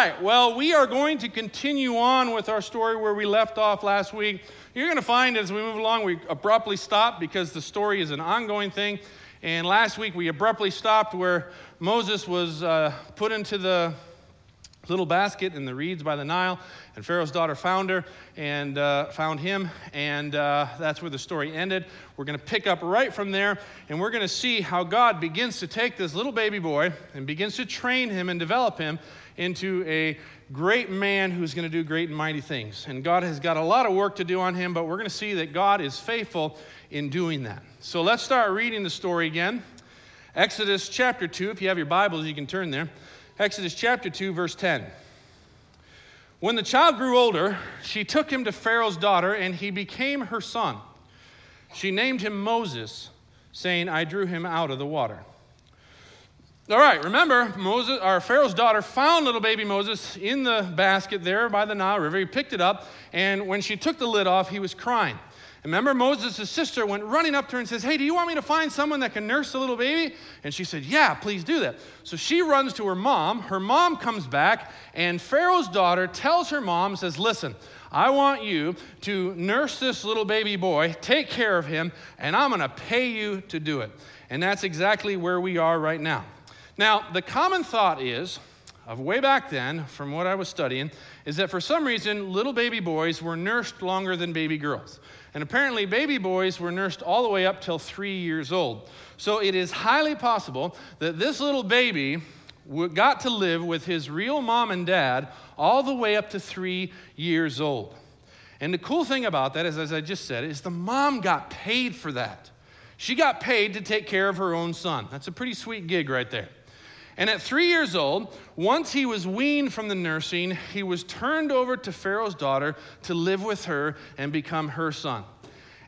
right, well, we are going to continue on with our story where we left off last week. You're going to find as we move along, we abruptly stop because the story is an ongoing thing. And last week we abruptly stopped where Moses was uh, put into the little basket in the reeds by the Nile, and Pharaoh's daughter found her and uh, found him, and uh, that's where the story ended. We're going to pick up right from there, and we're going to see how God begins to take this little baby boy and begins to train him and develop him into a great man who's going to do great and mighty things. And God has got a lot of work to do on him, but we're going to see that God is faithful in doing that. So let's start reading the story again. Exodus chapter 2, if you have your Bibles, you can turn there. Exodus chapter 2, verse 10. When the child grew older, she took him to Pharaoh's daughter, and he became her son. She named him Moses, saying, I drew him out of the water. All right, remember, Moses, our Pharaoh's daughter found little baby Moses in the basket there by the Nile River. He picked it up, and when she took the lid off, he was crying. Remember, Moses' sister went running up to her and says, Hey, do you want me to find someone that can nurse the little baby? And she said, Yeah, please do that. So she runs to her mom. Her mom comes back, and Pharaoh's daughter tells her mom, says, Listen, I want you to nurse this little baby boy, take care of him, and I'm going to pay you to do it. And that's exactly where we are right now. Now, the common thought is, of way back then, from what I was studying, is that for some reason, little baby boys were nursed longer than baby girls. And apparently, baby boys were nursed all the way up till three years old. So it is highly possible that this little baby got to live with his real mom and dad all the way up to three years old. And the cool thing about that is, as I just said, is the mom got paid for that. She got paid to take care of her own son. That's a pretty sweet gig right there. And at three years old, once he was weaned from the nursing, he was turned over to Pharaoh's daughter to live with her and become her son.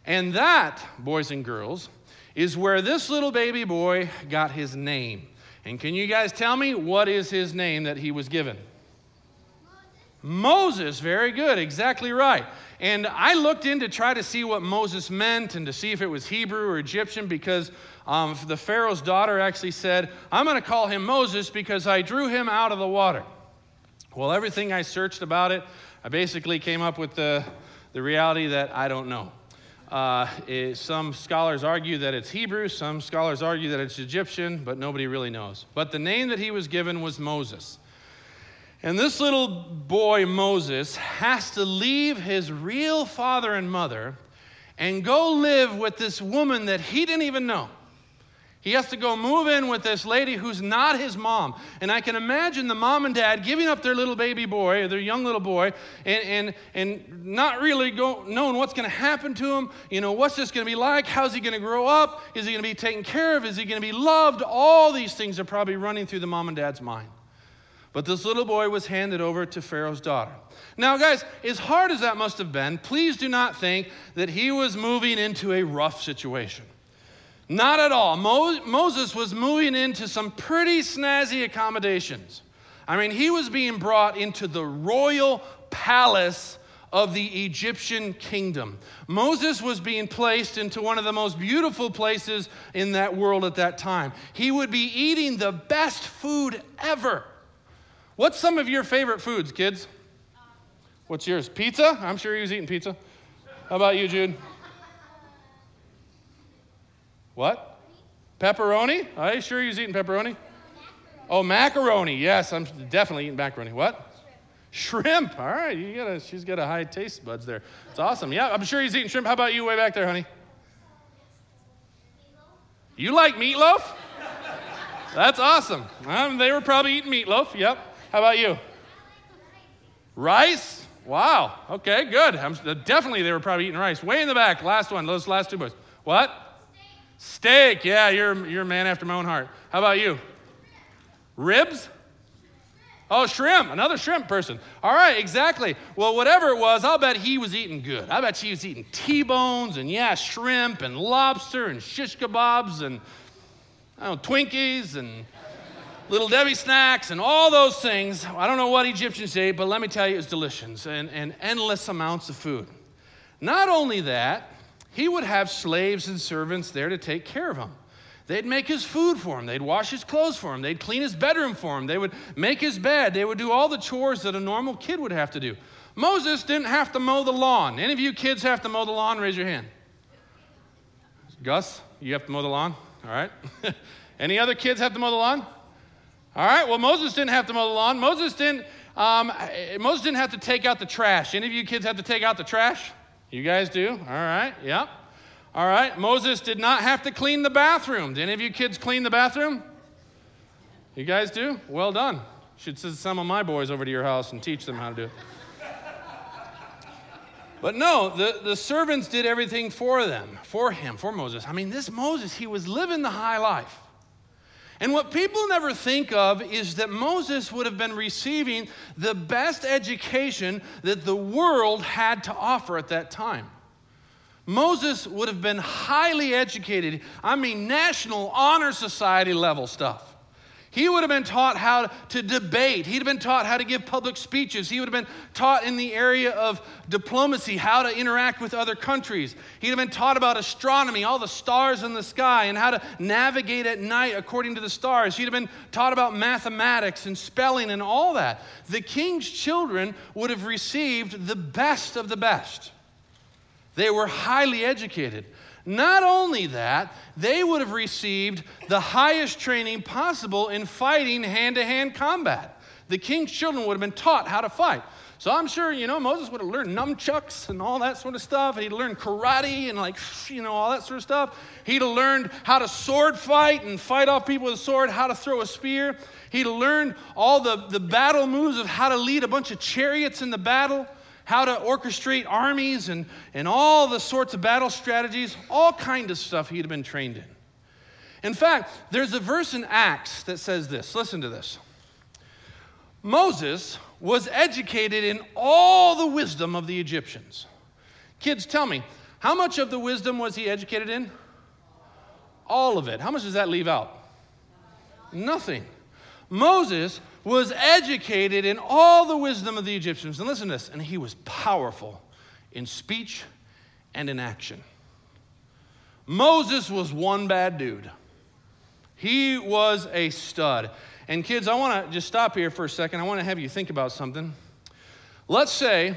And that, boys and girls, is where this little baby boy got his name. And can you guys tell me what is his name that he was given? Moses, very good, exactly right. And I looked in to try to see what Moses meant and to see if it was Hebrew or Egyptian because um, the Pharaoh's daughter actually said, I'm going to call him Moses because I drew him out of the water. Well, everything I searched about it, I basically came up with the, the reality that I don't know. Uh, it, some scholars argue that it's Hebrew, some scholars argue that it's Egyptian, but nobody really knows. But the name that he was given was Moses. And this little boy, Moses, has to leave his real father and mother and go live with this woman that he didn't even know. He has to go move in with this lady who's not his mom. And I can imagine the mom and dad giving up their little baby boy, or their young little boy, and, and, and not really go, knowing what's going to happen to him. You know, what's this going to be like? How's he going to grow up? Is he going to be taken care of? Is he going to be loved? All these things are probably running through the mom and dad's mind. But this little boy was handed over to Pharaoh's daughter. Now, guys, as hard as that must have been, please do not think that he was moving into a rough situation. Not at all. Mo- Moses was moving into some pretty snazzy accommodations. I mean, he was being brought into the royal palace of the Egyptian kingdom. Moses was being placed into one of the most beautiful places in that world at that time. He would be eating the best food ever. What's some of your favorite foods, kids? What's yours? Pizza? I'm sure he was eating pizza. How about you, Jude? What? Pepperoni? Are you sure he was eating pepperoni? Oh, macaroni. Yes, I'm definitely eating macaroni. What? Shrimp. All right, you got a, she's got a high taste buds there. It's awesome. Yeah, I'm sure he's eating shrimp. How about you way back there, honey? You like meatloaf? That's awesome. Um, they were probably eating meatloaf. Yep. How about you? Rice? Wow. Okay, good. I'm, definitely they were probably eating rice. Way in the back. Last one. Those last two boys. What? Steak. Yeah, you're, you're a man after my own heart. How about you? Ribs? Oh, shrimp. Another shrimp person. All right, exactly. Well, whatever it was, I'll bet he was eating good. I bet he was eating T bones and, yeah, shrimp and lobster and shish kebabs and I don't know, Twinkies and little Debbie snacks and all those things. I don't know what Egyptians ate, but let me tell you, it was delicious and, and endless amounts of food. Not only that, he would have slaves and servants there to take care of him. They'd make his food for him. They'd wash his clothes for him. They'd clean his bedroom for him. They would make his bed. They would do all the chores that a normal kid would have to do. Moses didn't have to mow the lawn. Any of you kids have to mow the lawn? Raise your hand. Gus, you have to mow the lawn? All right. Any other kids have to mow the lawn? All right. Well, Moses didn't have to mow the lawn. Moses didn't. Um, Moses didn't have to take out the trash. Any of you kids have to take out the trash? You guys do? All right. Yep. All right. Moses did not have to clean the bathroom. Did any of you kids clean the bathroom? You guys do? Well done. Should send some of my boys over to your house and teach them how to do it. But no, the, the servants did everything for them, for him, for Moses. I mean, this Moses, he was living the high life. And what people never think of is that Moses would have been receiving the best education that the world had to offer at that time. Moses would have been highly educated. I mean, National Honor Society level stuff. He would have been taught how to debate. He'd have been taught how to give public speeches. He would have been taught in the area of diplomacy, how to interact with other countries. He'd have been taught about astronomy, all the stars in the sky, and how to navigate at night according to the stars. He'd have been taught about mathematics and spelling and all that. The king's children would have received the best of the best. They were highly educated. Not only that, they would have received the highest training possible in fighting hand to hand combat. The king's children would have been taught how to fight. So I'm sure, you know, Moses would have learned nunchucks and all that sort of stuff. And he'd learned karate and, like, you know, all that sort of stuff. He'd have learned how to sword fight and fight off people with a sword, how to throw a spear. He'd learned all the, the battle moves of how to lead a bunch of chariots in the battle how to orchestrate armies and, and all the sorts of battle strategies, all kind of stuff he'd been trained in. In fact, there's a verse in Acts that says this. Listen to this. Moses was educated in all the wisdom of the Egyptians. Kids, tell me, how much of the wisdom was he educated in? All of it. How much does that leave out? Nothing. Moses was educated in all the wisdom of the Egyptians. And listen to this, and he was powerful in speech and in action. Moses was one bad dude. He was a stud. And kids, I want to just stop here for a second. I want to have you think about something. Let's say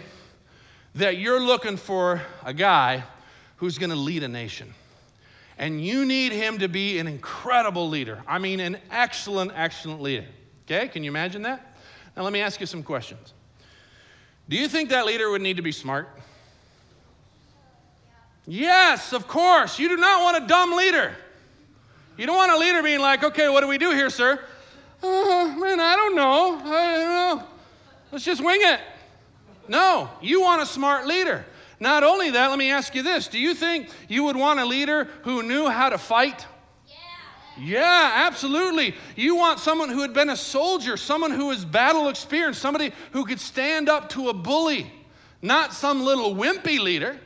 that you're looking for a guy who's going to lead a nation. And you need him to be an incredible leader. I mean, an excellent, excellent leader. Okay, can you imagine that? Now, let me ask you some questions. Do you think that leader would need to be smart? Yes, of course. You do not want a dumb leader. You don't want a leader being like, okay, what do we do here, sir? Uh, man, I don't know. I don't know. Let's just wing it. No, you want a smart leader. Not only that, let me ask you this Do you think you would want a leader who knew how to fight? Yeah, absolutely. You want someone who had been a soldier, someone who was battle experienced, somebody who could stand up to a bully, not some little wimpy leader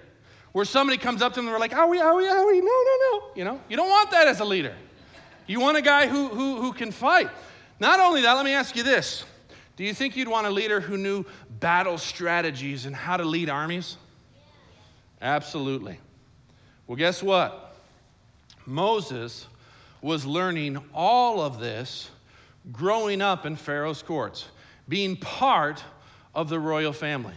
where somebody comes up to them and they're like, "Are we? Are we? Are we?" No, no, no. You know, you don't want that as a leader. You want a guy who, who, who can fight. Not only that, let me ask you this Do you think you'd want a leader who knew battle strategies and how to lead armies? Absolutely. Well, guess what? Moses was learning all of this growing up in Pharaoh's courts, being part of the royal family.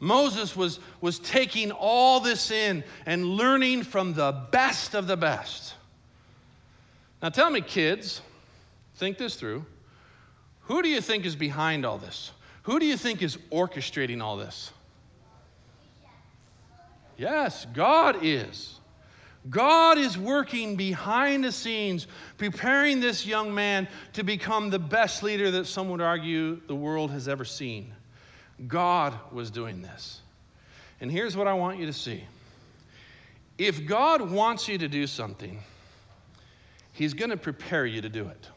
Moses was, was taking all this in and learning from the best of the best. Now, tell me, kids, think this through. Who do you think is behind all this? Who do you think is orchestrating all this? Yes, God is. God is working behind the scenes, preparing this young man to become the best leader that some would argue the world has ever seen. God was doing this. And here's what I want you to see if God wants you to do something, He's going to prepare you to do it.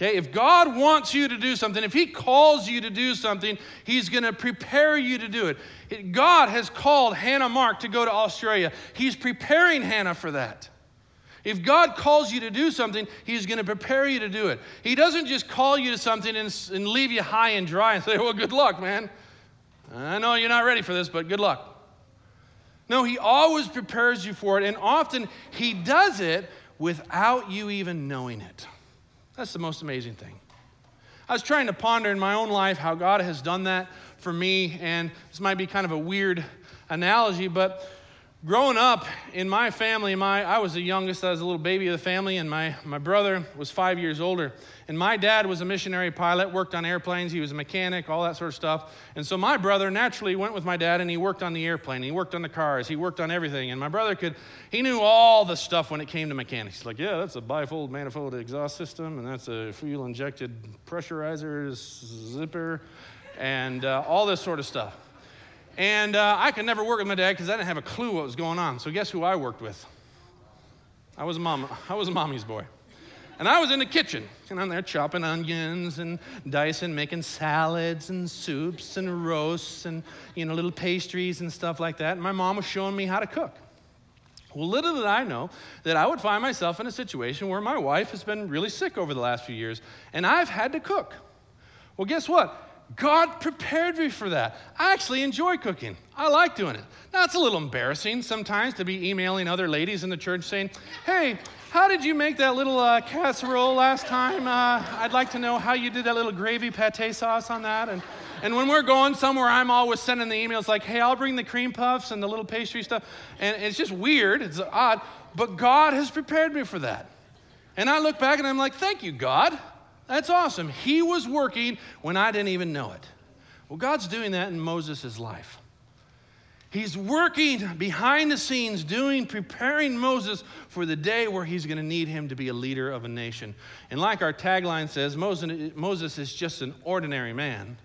Okay, if God wants you to do something, if He calls you to do something, He's going to prepare you to do it. God has called Hannah Mark to go to Australia. He's preparing Hannah for that. If God calls you to do something, He's going to prepare you to do it. He doesn't just call you to something and, and leave you high and dry and say, Well, good luck, man. I know you're not ready for this, but good luck. No, He always prepares you for it, and often He does it without you even knowing it. That's the most amazing thing. I was trying to ponder in my own life how God has done that for me, and this might be kind of a weird analogy, but growing up in my family, my, I was the youngest, I was a little baby of the family, and my, my brother was five years older. And my dad was a missionary pilot, worked on airplanes, he was a mechanic, all that sort of stuff. And so my brother naturally went with my dad and he worked on the airplane, he worked on the cars, he worked on everything. And my brother could, he knew all the stuff when it came to mechanics. Like, yeah, that's a bifold manifold exhaust system, and that's a fuel injected pressurizer zipper, and uh, all this sort of stuff. And uh, I could never work with my dad because I didn't have a clue what was going on. So guess who I worked with? I was a mom. I was mommy's boy. And I was in the kitchen, and I'm there chopping onions and dicing, making salads and soups and roasts and you know little pastries and stuff like that. And my mom was showing me how to cook. Well, little did I know that I would find myself in a situation where my wife has been really sick over the last few years, and I've had to cook. Well, guess what? God prepared me for that. I actually enjoy cooking. I like doing it. Now, it's a little embarrassing sometimes to be emailing other ladies in the church saying, Hey, how did you make that little uh, casserole last time? Uh, I'd like to know how you did that little gravy pate sauce on that. And, and when we're going somewhere, I'm always sending the emails like, Hey, I'll bring the cream puffs and the little pastry stuff. And it's just weird, it's odd, but God has prepared me for that. And I look back and I'm like, Thank you, God. That's awesome. He was working when I didn't even know it. Well, God's doing that in Moses' life. He's working behind the scenes, doing, preparing Moses for the day where he's going to need him to be a leader of a nation. And like our tagline says, Moses is just an ordinary man,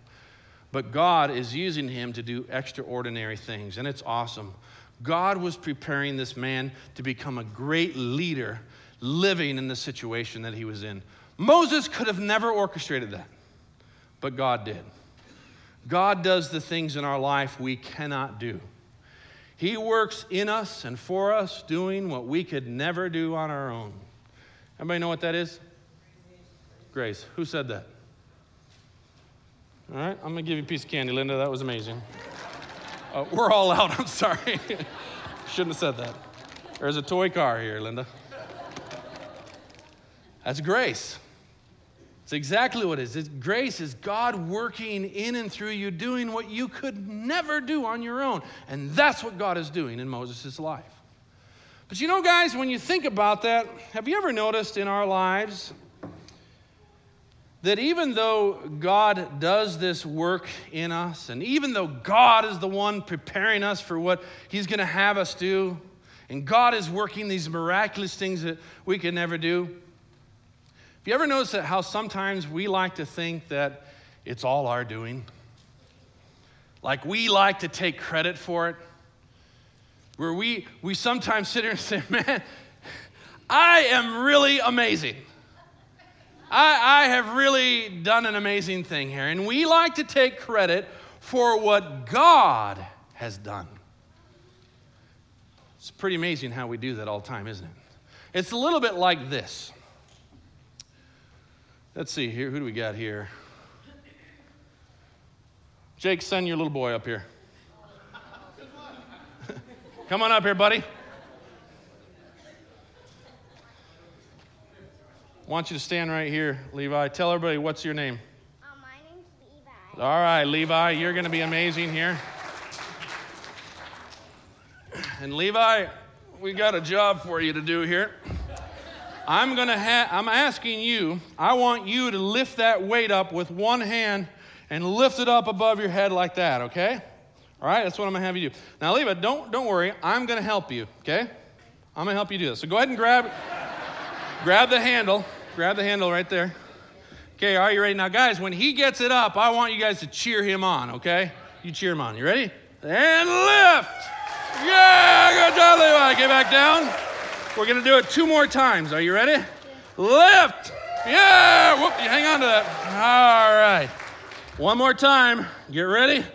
but God is using him to do extraordinary things, and it's awesome. God was preparing this man to become a great leader living in the situation that he was in. Moses could have never orchestrated that, but God did. God does the things in our life we cannot do. He works in us and for us, doing what we could never do on our own. Everybody know what that is? Grace. Who said that? All right, I'm going to give you a piece of candy, Linda. That was amazing. Uh, we're all out. I'm sorry. Shouldn't have said that. There's a toy car here, Linda. That's grace. It's exactly what it is. It's grace is God working in and through you, doing what you could never do on your own. And that's what God is doing in Moses' life. But you know, guys, when you think about that, have you ever noticed in our lives that even though God does this work in us, and even though God is the one preparing us for what He's going to have us do, and God is working these miraculous things that we could never do, have you ever noticed how sometimes we like to think that it's all our doing? Like we like to take credit for it. Where we, we sometimes sit here and say, man, I am really amazing. I, I have really done an amazing thing here. And we like to take credit for what God has done. It's pretty amazing how we do that all the time, isn't it? It's a little bit like this. Let's see here. Who do we got here? Jake, send your little boy up here. Come on up here, buddy. I want you to stand right here, Levi. Tell everybody what's your name. Uh, my name's Levi. All right, Levi, you're going to be amazing here. And Levi, we got a job for you to do here. I'm going to ha- I'm asking you, I want you to lift that weight up with one hand and lift it up above your head like that, okay? All right, that's what I'm going to have you do. Now, Levi, don't, don't worry. I'm going to help you, okay? I'm going to help you do this. So go ahead and grab, grab the handle. Grab the handle right there. Okay, are you ready? Now, guys, when he gets it up, I want you guys to cheer him on, okay? You cheer him on. You ready? And lift! Yeah, good job, Levi. Get back down. We're going to do it two more times. Are you ready? Lift. Yeah. Whoop. You hang on to that. All right. One more time. Get ready.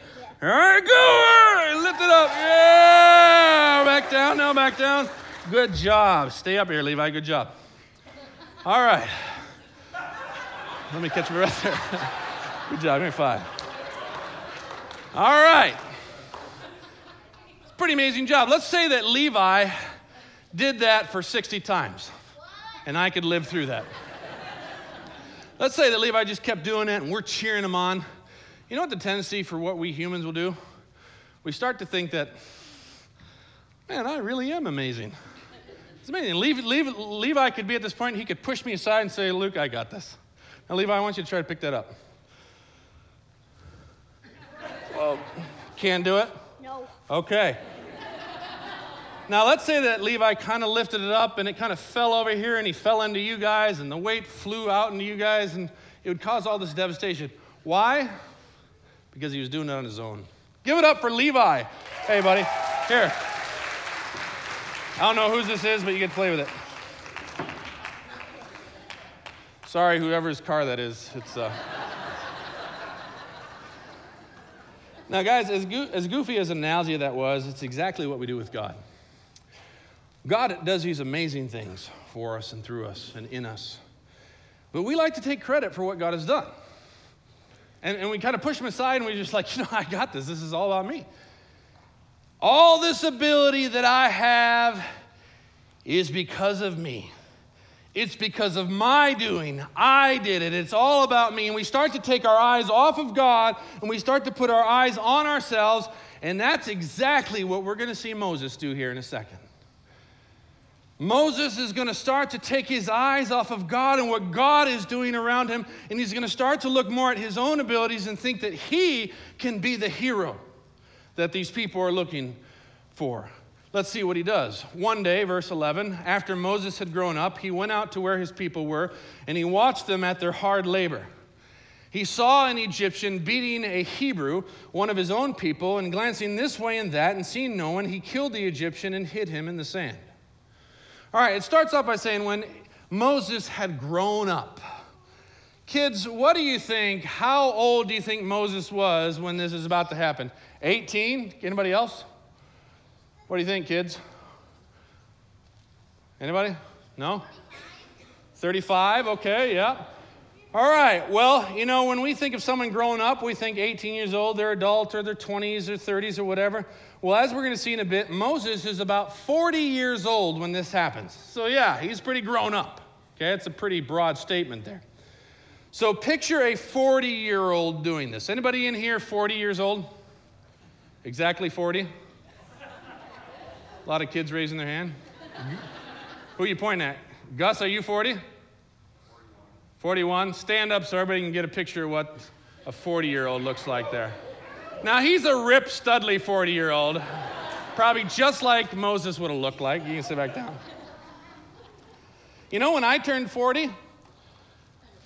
All right, go. Lift it up. Yeah. Back down. Now back down. Good job. Stay up here, Levi. Good job. All right. Let me catch my breath there. Good job. Give me five. All right pretty amazing job. Let's say that Levi did that for 60 times, and I could live through that. Let's say that Levi just kept doing it and we're cheering him on. You know what the tendency for what we humans will do? We start to think that, man, I really am amazing. It's amazing. Levi, Levi, Levi could be at this point, he could push me aside and say, Luke, I got this. Now, Levi, I want you to try to pick that up. Well, can't do it? No. Okay. Now, let's say that Levi kind of lifted it up and it kind of fell over here and he fell into you guys and the weight flew out into you guys and it would cause all this devastation. Why? Because he was doing it on his own. Give it up for Levi. Hey, buddy. Here. I don't know whose this is, but you to play with it. Sorry, whoever's car that is. It's. Uh... now, guys, as, go- as goofy as an analogy that was, it's exactly what we do with God. God does these amazing things for us and through us and in us. But we like to take credit for what God has done. And, and we kind of push him aside and we're just like, you know, I got this. This is all about me. All this ability that I have is because of me. It's because of my doing. I did it. It's all about me. And we start to take our eyes off of God and we start to put our eyes on ourselves. And that's exactly what we're going to see Moses do here in a second. Moses is going to start to take his eyes off of God and what God is doing around him, and he's going to start to look more at his own abilities and think that he can be the hero that these people are looking for. Let's see what he does. One day, verse 11, after Moses had grown up, he went out to where his people were, and he watched them at their hard labor. He saw an Egyptian beating a Hebrew, one of his own people, and glancing this way and that, and seeing no one, he killed the Egyptian and hid him in the sand. All right, it starts off by saying when Moses had grown up. Kids, what do you think? How old do you think Moses was when this is about to happen? 18? Anybody else? What do you think, kids? Anybody? No? 35? Okay, yeah. All right. Well, you know, when we think of someone growing up, we think 18 years old, they're adult, or they're 20s or 30s or whatever. Well, as we're going to see in a bit, Moses is about 40 years old when this happens. So, yeah, he's pretty grown up. Okay, it's a pretty broad statement there. So, picture a 40 year old doing this. Anybody in here 40 years old? Exactly 40? A lot of kids raising their hand. Who are you pointing at? Gus, are you 40? 41. Stand up so everybody can get a picture of what a 40 year old looks like there. Now, he's a Rip Studley 40 year old, probably just like Moses would have looked like. You can sit back down. You know, when I turned 40,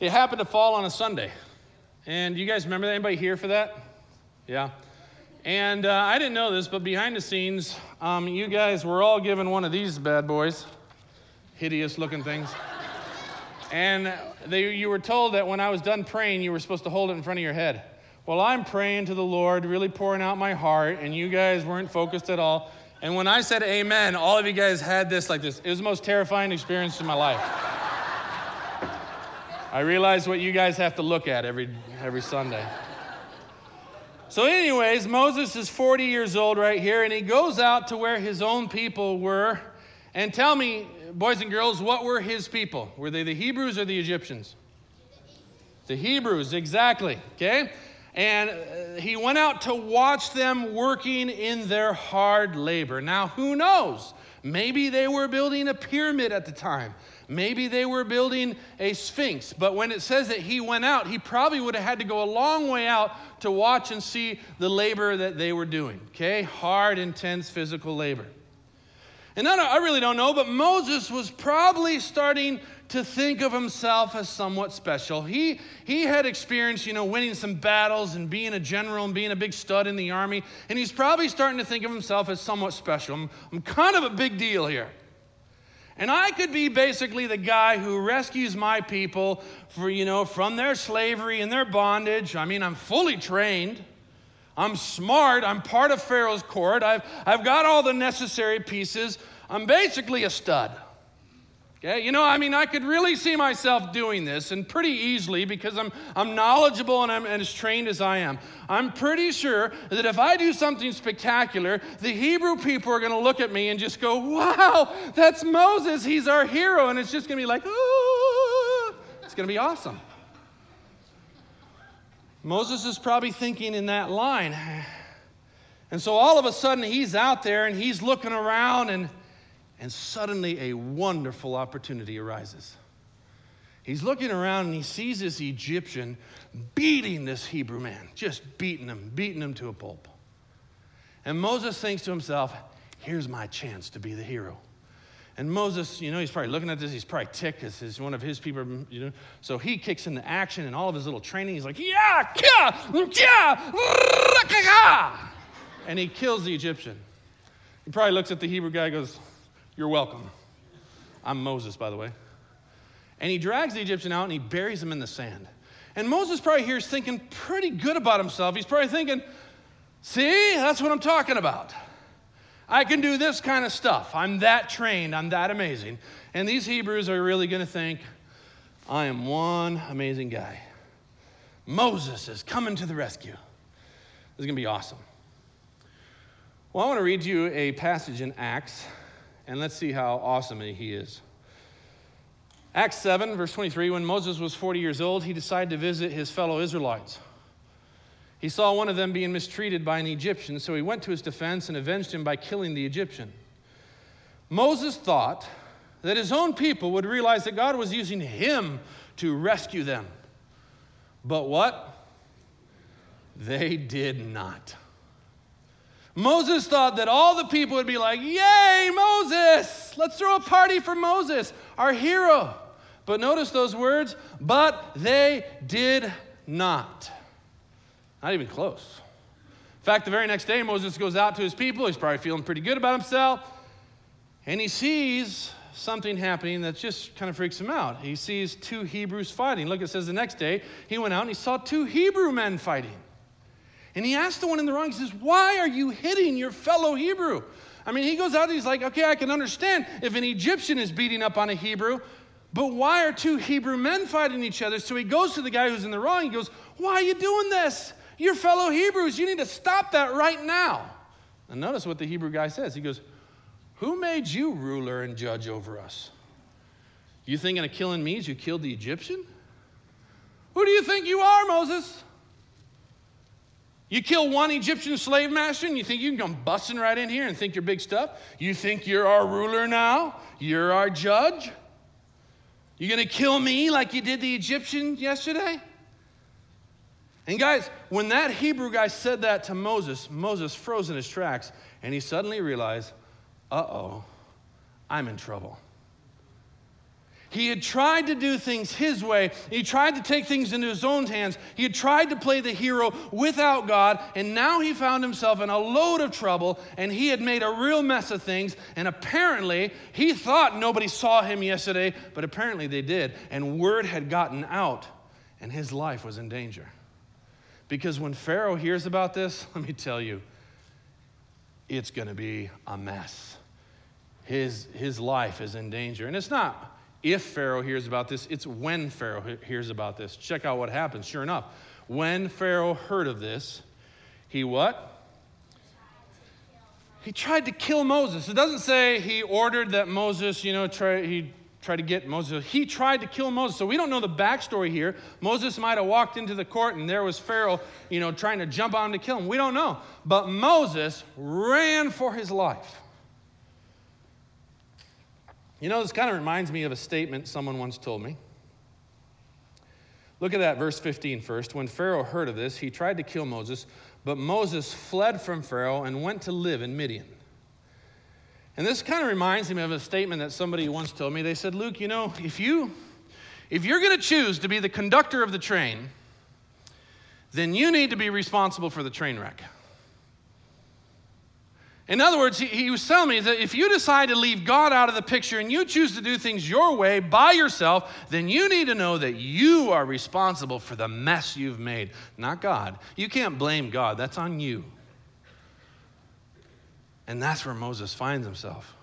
it happened to fall on a Sunday. And you guys remember that? Anybody here for that? Yeah. And uh, I didn't know this, but behind the scenes, um, you guys were all given one of these bad boys, hideous looking things. And they, you were told that when I was done praying, you were supposed to hold it in front of your head. Well, I'm praying to the Lord, really pouring out my heart, and you guys weren't focused at all. And when I said amen, all of you guys had this like this. It was the most terrifying experience in my life. I realized what you guys have to look at every, every Sunday. So, anyways, Moses is 40 years old right here, and he goes out to where his own people were. And tell me, boys and girls, what were his people? Were they the Hebrews or the Egyptians? The Hebrews, exactly. Okay? And uh, he went out to watch them working in their hard labor. Now, who knows? Maybe they were building a pyramid at the time. Maybe they were building a sphinx. But when it says that he went out, he probably would have had to go a long way out to watch and see the labor that they were doing. Okay? Hard, intense physical labor. And I, I really don't know, but Moses was probably starting to think of himself as somewhat special. He, he had experienced, you know, winning some battles and being a general and being a big stud in the army, and he's probably starting to think of himself as somewhat special. I'm, I'm kind of a big deal here. And I could be basically the guy who rescues my people for, you know, from their slavery and their bondage. I mean, I'm fully trained. I'm smart. I'm part of Pharaoh's court. I've, I've got all the necessary pieces. I'm basically a stud. Okay, you know, I mean, I could really see myself doing this and pretty easily because I'm, I'm knowledgeable and I'm as trained as I am. I'm pretty sure that if I do something spectacular, the Hebrew people are going to look at me and just go, wow, that's Moses. He's our hero. And it's just going to be like, oh, it's going to be awesome. Moses is probably thinking in that line. And so all of a sudden, he's out there and he's looking around and and suddenly a wonderful opportunity arises. He's looking around and he sees this Egyptian beating this Hebrew man, just beating him, beating him to a pulp. And Moses thinks to himself, here's my chance to be the hero. And Moses, you know, he's probably looking at this, he's probably ticked because he's one of his people, you know. So he kicks into action and all of his little training, he's like, yeah, yeah, yeah, and he kills the Egyptian. He probably looks at the Hebrew guy goes, you're welcome. I'm Moses, by the way. And he drags the Egyptian out and he buries him in the sand. And Moses probably here is thinking pretty good about himself. He's probably thinking, see, that's what I'm talking about. I can do this kind of stuff. I'm that trained. I'm that amazing. And these Hebrews are really going to think, I am one amazing guy. Moses is coming to the rescue. This is going to be awesome. Well, I want to read you a passage in Acts and let's see how awesome he is. Acts 7, verse 23 when Moses was 40 years old, he decided to visit his fellow Israelites. He saw one of them being mistreated by an Egyptian, so he went to his defense and avenged him by killing the Egyptian. Moses thought that his own people would realize that God was using him to rescue them. But what? They did not. Moses thought that all the people would be like, Yay, Moses! Let's throw a party for Moses, our hero. But notice those words, but they did not. Not even close. In fact, the very next day, Moses goes out to his people. He's probably feeling pretty good about himself. And he sees something happening that just kind of freaks him out. He sees two Hebrews fighting. Look, it says the next day, he went out and he saw two Hebrew men fighting. And he asked the one in the wrong, he says, Why are you hitting your fellow Hebrew? I mean, he goes out and he's like, Okay, I can understand if an Egyptian is beating up on a Hebrew, but why are two Hebrew men fighting each other? So he goes to the guy who's in the wrong. He goes, Why are you doing this? You're fellow Hebrews. You need to stop that right now. And notice what the Hebrew guy says. He goes, Who made you ruler and judge over us? You thinking of killing me as you killed the Egyptian? Who do you think you are, Moses? You kill one Egyptian slave master and you think you can come busting right in here and think you're big stuff? You think you're our ruler now? You're our judge? You're gonna kill me like you did the Egyptian yesterday? And guys, when that Hebrew guy said that to Moses, Moses froze in his tracks and he suddenly realized, uh oh, I'm in trouble. He had tried to do things his way. He tried to take things into his own hands. He had tried to play the hero without God, and now he found himself in a load of trouble, and he had made a real mess of things. And apparently, he thought nobody saw him yesterday, but apparently they did. And word had gotten out, and his life was in danger. Because when Pharaoh hears about this, let me tell you, it's going to be a mess. His, his life is in danger. And it's not if Pharaoh hears about this, it's when Pharaoh hears about this. Check out what happens. Sure enough, when Pharaoh heard of this, he what? He tried to kill Moses. It doesn't say he ordered that Moses, you know, try, he tried to get Moses. He tried to kill Moses. So we don't know the backstory here. Moses might have walked into the court and there was Pharaoh, you know, trying to jump on him to kill him. We don't know. But Moses ran for his life. You know, this kind of reminds me of a statement someone once told me. Look at that, verse 15 first. When Pharaoh heard of this, he tried to kill Moses, but Moses fled from Pharaoh and went to live in Midian. And this kind of reminds me of a statement that somebody once told me. They said, Luke, you know, if you if you're going to choose to be the conductor of the train, then you need to be responsible for the train wreck. In other words, he, he, was telling me that if you decide to leave God out of the picture and you choose to do things your way by yourself, then you need to know that you are responsible for the mess you've made, not God. You can't blame God, that's on you. And that's where Moses finds himself.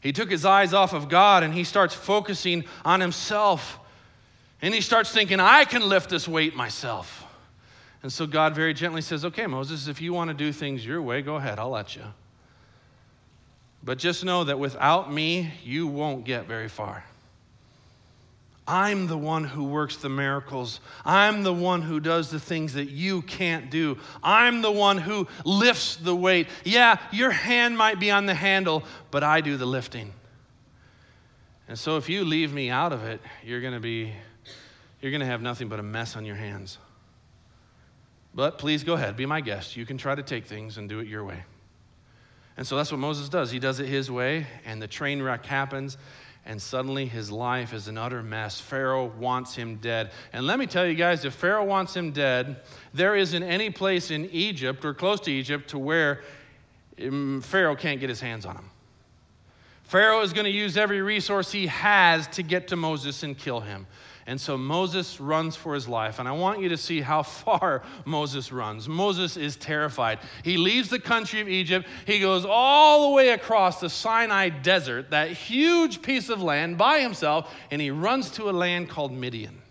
He took his eyes off of God and he starts focusing on himself. And he starts thinking, I can lift this weight myself. And so God very gently says, Okay, Moses, if you want to do things your way, go ahead, I'll let you. But just know that without me, you won't get very far. I'm the one who works the miracles. I'm the one who does the things that you can't do. I'm the one who lifts the weight. Yeah, your hand might be on the handle, but I do the lifting. And so if you leave me out of it, you're going to be you're going to have nothing but a mess on your hands. But please go ahead, be my guest. You can try to take things and do it your way. And so that's what Moses does. He does it his way, and the train wreck happens, and suddenly his life is an utter mess. Pharaoh wants him dead. And let me tell you guys if Pharaoh wants him dead, there isn't any place in Egypt or close to Egypt to where um, Pharaoh can't get his hands on him. Pharaoh is going to use every resource he has to get to Moses and kill him. And so Moses runs for his life. And I want you to see how far Moses runs. Moses is terrified. He leaves the country of Egypt. He goes all the way across the Sinai desert, that huge piece of land, by himself, and he runs to a land called Midian.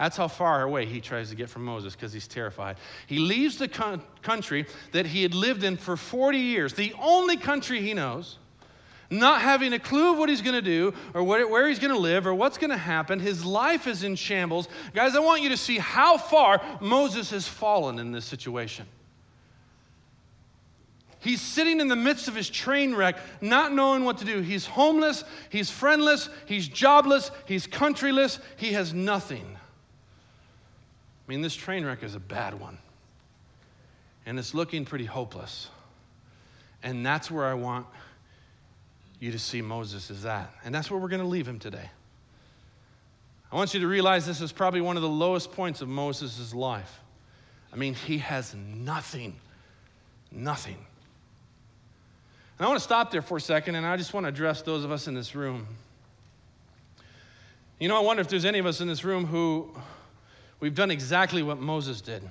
That's how far away he tries to get from Moses because he's terrified. He leaves the country that he had lived in for 40 years, the only country he knows not having a clue of what he's going to do or where he's going to live or what's going to happen. His life is in shambles. Guys, I want you to see how far Moses has fallen in this situation. He's sitting in the midst of his train wreck, not knowing what to do. He's homeless, he's friendless, he's jobless, he's countryless, he has nothing. I mean, this train wreck is a bad one. And it's looking pretty hopeless. And that's where I want you to see Moses as that. And that's where we're going to leave him today. I want you to realize this is probably one of the lowest points of Moses' life. I mean, he has nothing, nothing. And I want to stop there for a second, and I just want to address those of us in this room. You know, I wonder if there's any of us in this room who we've done exactly what Moses did.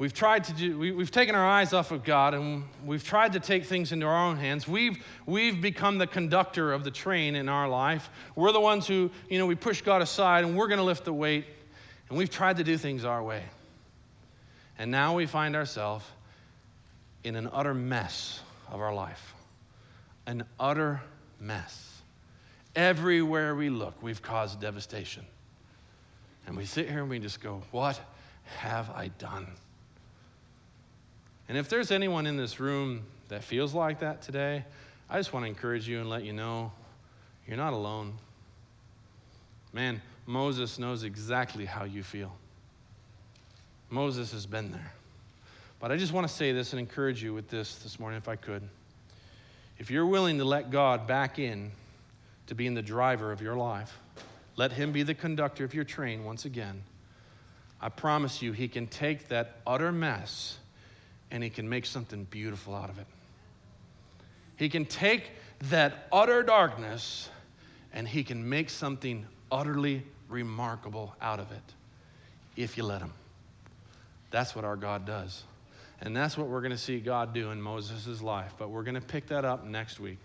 We've tried to do, we, have taken our eyes off of God and we've tried to take things into our own hands. We've, we've become the conductor of the train in our life. We're the ones who, you know, we push God aside and we're going to lift the weight. And we've tried to do things our way. And now we find ourselves in an utter mess of our life. An utter mess. Everywhere we look, we've caused devastation. And we sit here and we just go, What have I done? And if there's anyone in this room that feels like that today, I just want to encourage you and let you know you're not alone. Man, Moses knows exactly how you feel. Moses has been there. But I just want to say this and encourage you with this this morning, if I could. If you're willing to let God back in to being the driver of your life, let Him be the conductor of your train once again, I promise you, He can take that utter mess and He can make something beautiful out of it. He can take that utter darkness and He can make something utterly remarkable out of it if you let Him. That's what our God does. And that's what we're going to see God do in Moses' life. But we're going to pick that up next week.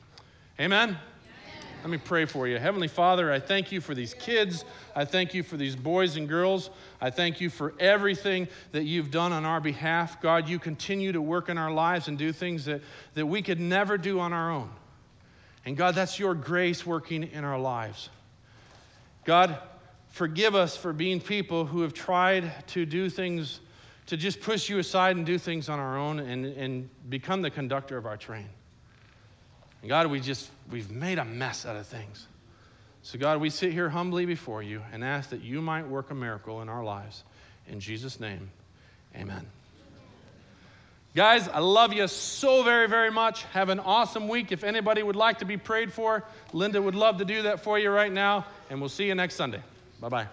Amen. Let me pray for you. Heavenly Father, I thank you for these kids. I thank you for these boys and girls. I thank you for everything that you've done on our behalf. God, you continue to work in our lives and do things that, that we could never do on our own. And God, that's your grace working in our lives. God, forgive us for being people who have tried to do things, to just push you aside and do things on our own and, and become the conductor of our train. And God, we just, we've made a mess out of things. So, God, we sit here humbly before you and ask that you might work a miracle in our lives. In Jesus' name, amen. Guys, I love you so very, very much. Have an awesome week. If anybody would like to be prayed for, Linda would love to do that for you right now. And we'll see you next Sunday. Bye bye.